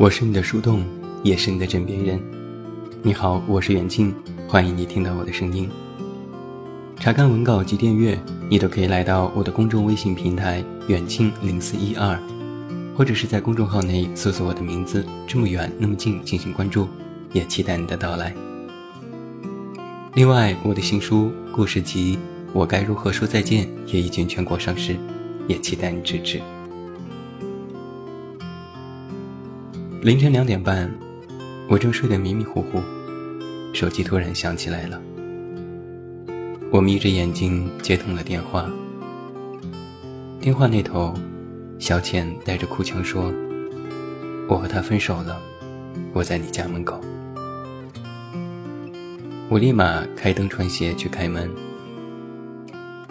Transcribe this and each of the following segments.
我是你的树洞，也是你的枕边人。你好，我是远近，欢迎你听到我的声音。查看文稿及订阅，你都可以来到我的公众微信平台远近零四一二，或者是在公众号内搜索我的名字“这么远那么近”进行关注，也期待你的到来。另外，我的新书故事集《我该如何说再见》也已经全国上市，也期待你支持。凌晨两点半，我正睡得迷迷糊糊，手机突然响起来了。我眯着眼睛接通了电话。电话那头，小浅带着哭腔说：“我和他分手了，我在你家门口。”我立马开灯穿鞋去开门，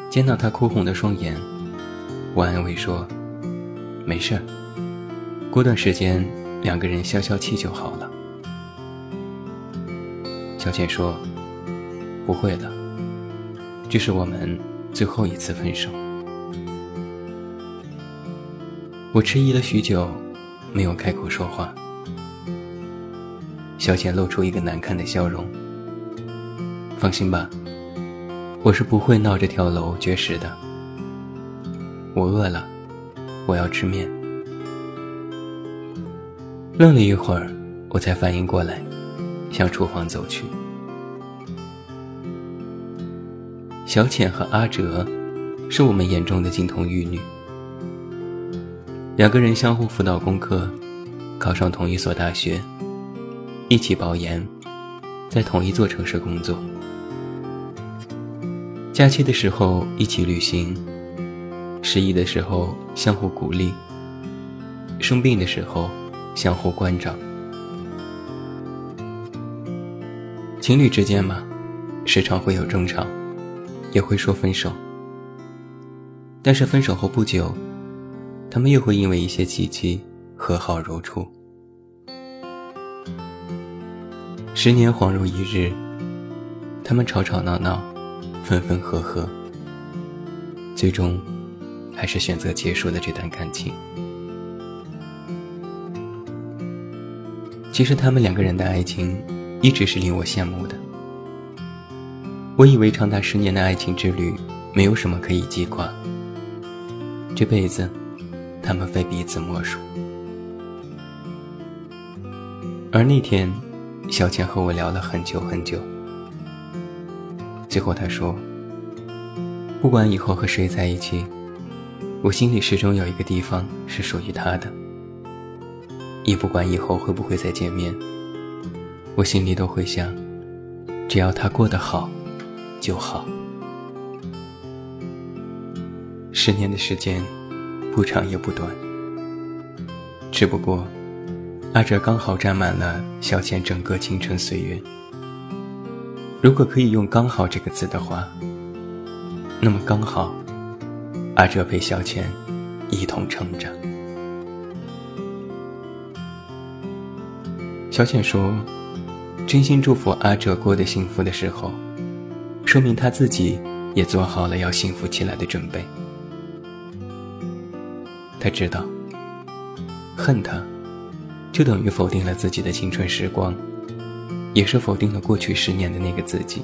见到他哭红的双眼，我安慰说：“没事儿，过段时间。”两个人消消气就好了。小倩说：“不会了，这是我们最后一次分手。”我迟疑了许久，没有开口说话。小倩露出一个难看的笑容：“放心吧，我是不会闹这跳楼绝食的。我饿了，我要吃面。”愣了一会儿，我才反应过来，向厨房走去。小浅和阿哲，是我们眼中的金童玉女。两个人相互辅导功课，考上同一所大学，一起保研，在同一座城市工作。假期的时候一起旅行，失意的时候相互鼓励，生病的时候。相互关照，情侣之间嘛，时常会有争吵，也会说分手。但是分手后不久，他们又会因为一些契机和好如初。十年恍如一日，他们吵吵闹闹，分分合合，最终还是选择结束了这段感情。其实他们两个人的爱情，一直是令我羡慕的。我以为长达十年的爱情之旅，没有什么可以记挂。这辈子，他们非彼此莫属。而那天，小倩和我聊了很久很久。最后她说：“不管以后和谁在一起，我心里始终有一个地方是属于他的。”也不管以后会不会再见面，我心里都会想，只要他过得好，就好。十年的时间，不长也不短，只不过，阿哲刚好占满了小倩整个青春岁月。如果可以用“刚好”这个字的话，那么刚好，阿哲陪小倩一同成长。小浅说：“真心祝福阿哲过得幸福的时候，说明他自己也做好了要幸福起来的准备。他知道，恨他，就等于否定了自己的青春时光，也是否定了过去十年的那个自己，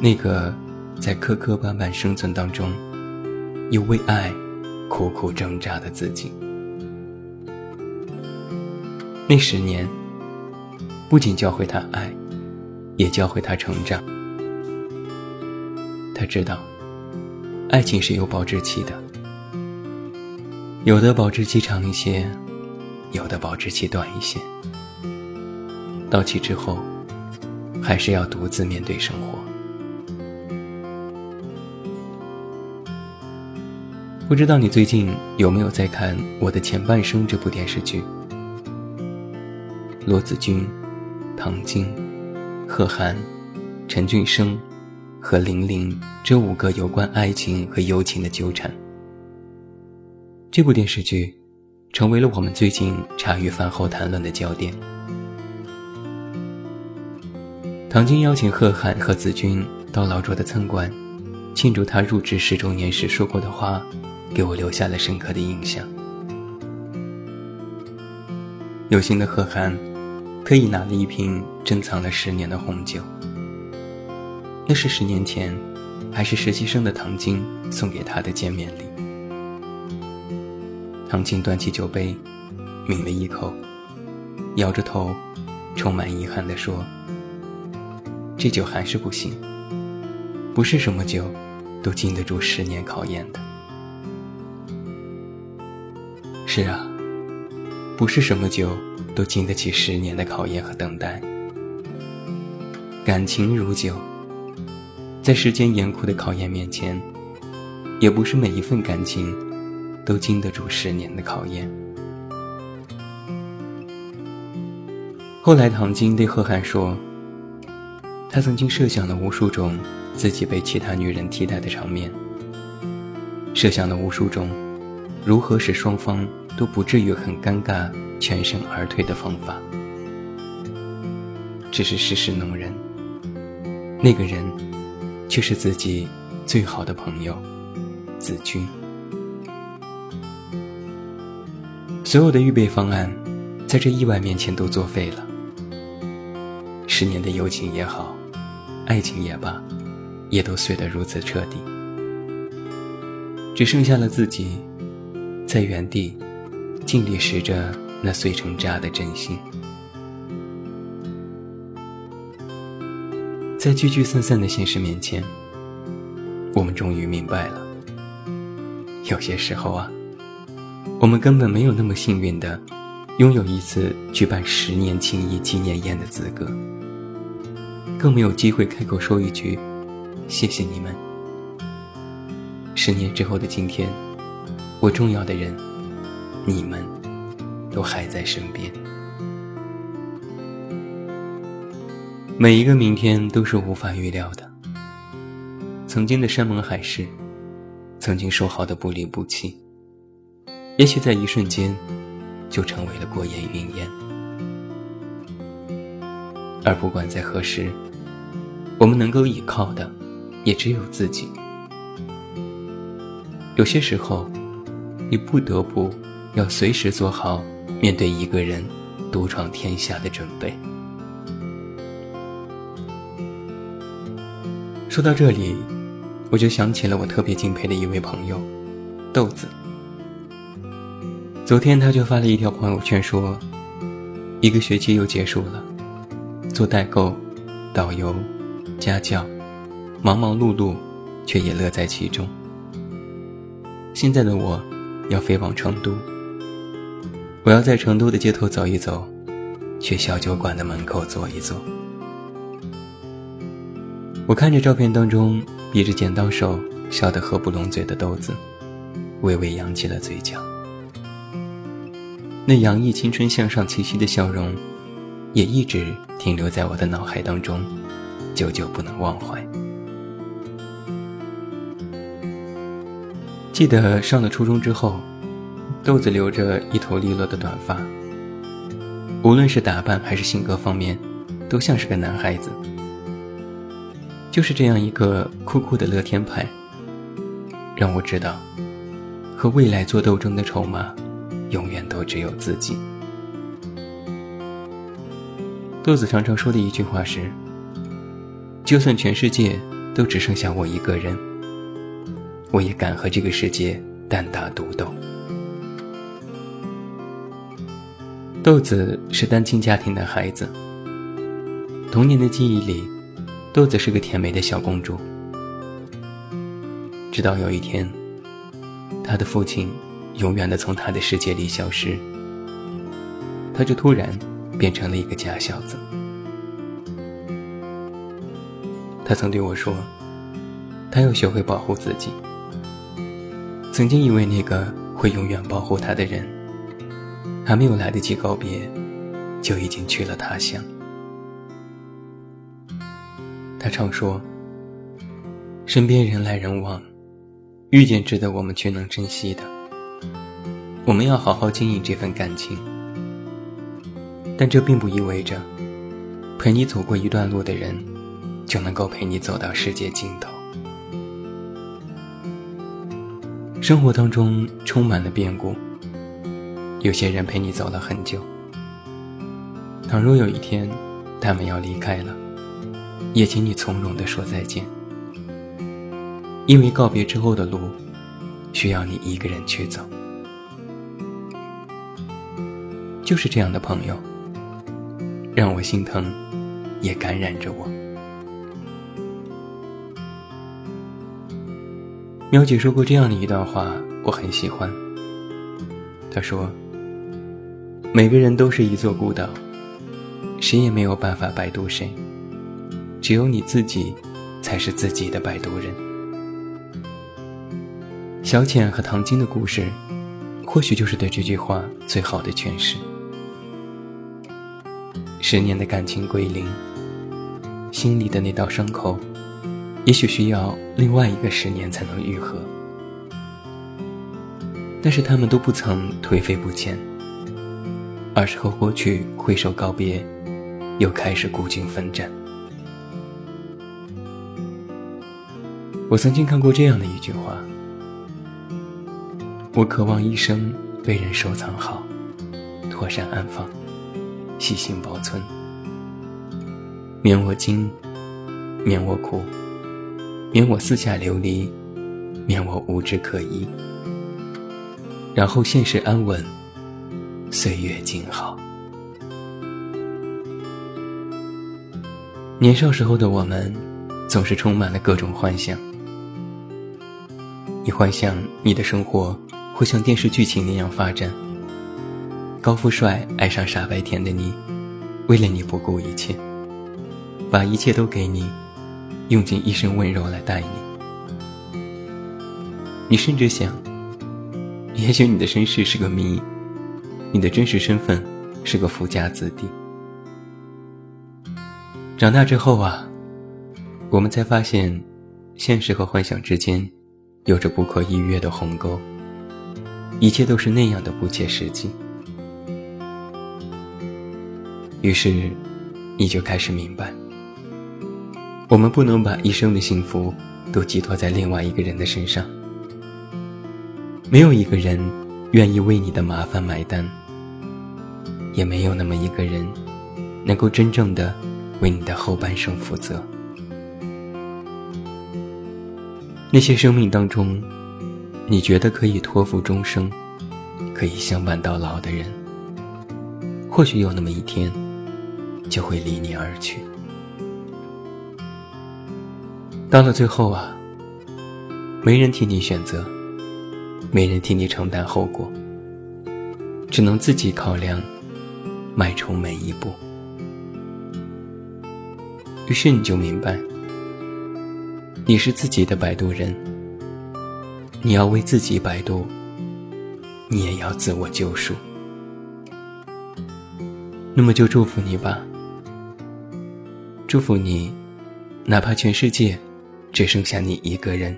那个在磕磕绊绊生存当中，又为爱苦苦挣扎的自己。”那十年，不仅教会他爱，也教会他成长。他知道，爱情是有保质期的，有的保质期长一些，有的保质期短一些。到期之后，还是要独自面对生活。不知道你最近有没有在看《我的前半生》这部电视剧？罗子君、唐晶、贺涵、陈俊生和玲玲这五个有关爱情和友情的纠缠。这部电视剧成为了我们最近茶余饭后谈论的焦点。唐晶邀请贺涵和子君到老卓的餐馆，庆祝他入职十周年时说过的话，给我留下了深刻的印象。有心的贺涵特意拿了一瓶珍藏了十年的红酒，那是十年前还是实习生的唐晶送给他的见面礼。唐晶端起酒杯，抿了一口，摇着头，充满遗憾地说：“这酒还是不行，不是什么酒都经得住十年考验的。”是啊，不是什么酒都经得起十年的考验和等待。感情如酒，在时间严酷的考验面前，也不是每一份感情都经得住十年的考验。后来，唐晶对贺涵说：“他曾经设想了无数种自己被其他女人替代的场面，设想了无数种如何使双方。”都不至于很尴尬、全身而退的方法，只是世事弄人，那个人却是自己最好的朋友子君。所有的预备方案，在这意外面前都作废了。十年的友情也好，爱情也罢，也都碎得如此彻底，只剩下了自己在原地。尽力拾着那碎成渣的真心，在聚聚散散的现实面前，我们终于明白了，有些时候啊，我们根本没有那么幸运的，拥有一次举办十年情谊纪念宴的资格，更没有机会开口说一句“谢谢你们”。十年之后的今天，我重要的人。你们都还在身边。每一个明天都是无法预料的。曾经的山盟海誓，曾经说好的不离不弃，也许在一瞬间就成为了过眼云烟。而不管在何时，我们能够依靠的，也只有自己。有些时候，你不得不。要随时做好面对一个人独闯天下的准备。说到这里，我就想起了我特别敬佩的一位朋友，豆子。昨天他就发了一条朋友圈说：“一个学期又结束了，做代购、导游、家教，忙忙碌碌，却也乐在其中。现在的我，要飞往成都。”我要在成都的街头走一走，去小酒馆的门口坐一坐。我看着照片当中比着剪刀手、笑得合不拢嘴的豆子，微微扬起了嘴角。那洋溢青春向上气息的笑容，也一直停留在我的脑海当中，久久不能忘怀。记得上了初中之后。豆子留着一头利落的短发，无论是打扮还是性格方面，都像是个男孩子。就是这样一个酷酷的乐天派，让我知道，和未来做斗争的筹码，永远都只有自己。豆子常常说的一句话是：“就算全世界都只剩下我一个人，我也敢和这个世界单打独斗。”豆子是单亲家庭的孩子。童年的记忆里，豆子是个甜美的小公主。直到有一天，她的父亲永远的从她的世界里消失，她就突然变成了一个假小子。她曾对我说：“她要学会保护自己。”曾经以为那个会永远保护她的人。还没有来得及告别，就已经去了他乡。他常说：“身边人来人往，遇见值得我们却能珍惜的，我们要好好经营这份感情。但这并不意味着，陪你走过一段路的人，就能够陪你走到世界尽头。生活当中充满了变故。”有些人陪你走了很久，倘若有一天他们要离开了，也请你从容地说再见，因为告别之后的路，需要你一个人去走。就是这样的朋友，让我心疼，也感染着我。喵姐说过这样的一段话，我很喜欢。她说：“每个人都是一座孤岛，谁也没有办法摆渡谁，只有你自己才是自己的摆渡人。”小浅和唐晶的故事，或许就是对这句话最好的诠释。十年的感情归零，心里的那道伤口。也许需要另外一个十年才能愈合，但是他们都不曾颓废不前，而是和过去挥手告别，又开始孤军奋战。我曾经看过这样的一句话：我渴望一生被人收藏好，妥善安放，细心保存，免我惊，免我苦。免我四下流离，免我无枝可依，然后现实安稳，岁月静好。年少时候的我们，总是充满了各种幻想。你幻想你的生活会像电视剧情那样发展，高富帅爱上傻白甜的你，为了你不顾一切，把一切都给你。用尽一生温柔来待你，你甚至想，也许你的身世是个谜，你的真实身份是个富家子弟。长大之后啊，我们才发现，现实和幻想之间有着不可逾越的鸿沟，一切都是那样的不切实际。于是，你就开始明白。我们不能把一生的幸福都寄托在另外一个人的身上。没有一个人愿意为你的麻烦买单，也没有那么一个人能够真正的为你的后半生负责。那些生命当中，你觉得可以托付终生、可以相伴到老的人，或许有那么一天就会离你而去。到了最后啊，没人替你选择，没人替你承担后果，只能自己考量，迈出每一步。于是你就明白，你是自己的摆渡人，你要为自己摆渡，你也要自我救赎。那么就祝福你吧，祝福你，哪怕全世界。只剩下你一个人，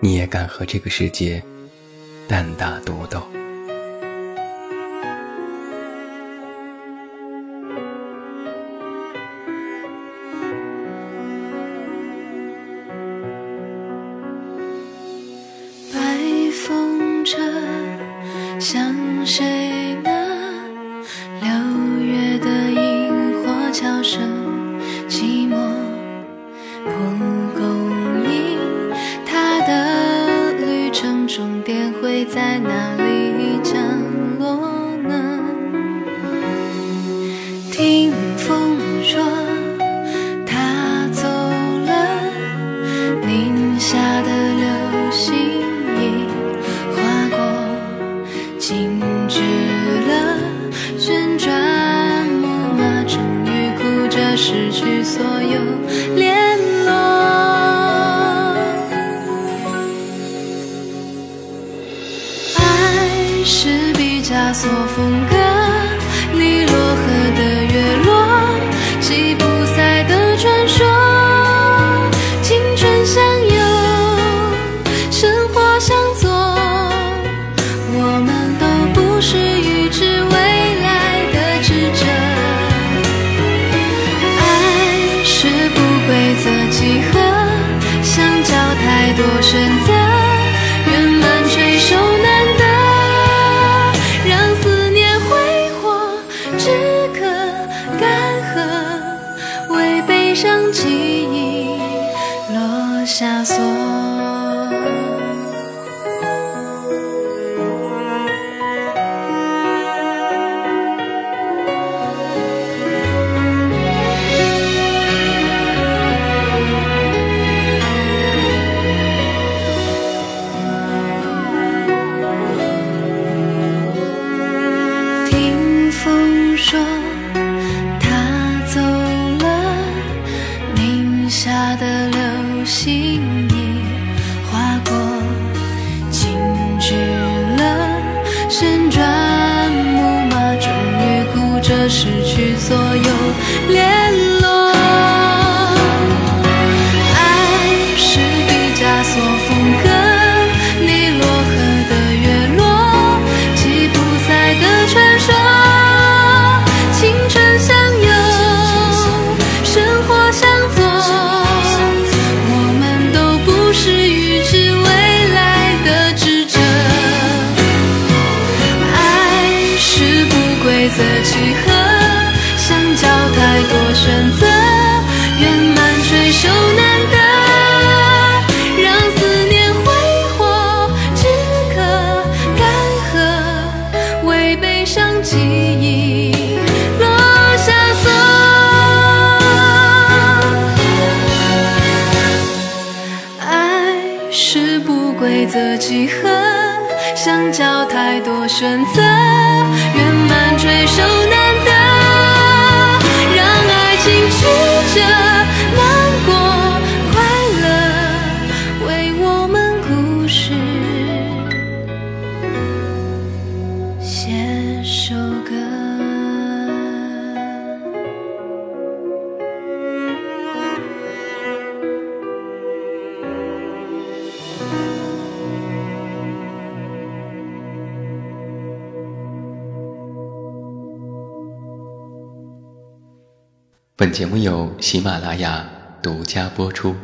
你也敢和这个世界单打独斗？失去所有。叫太多选择圆满却收本节目由喜马拉雅独家播出。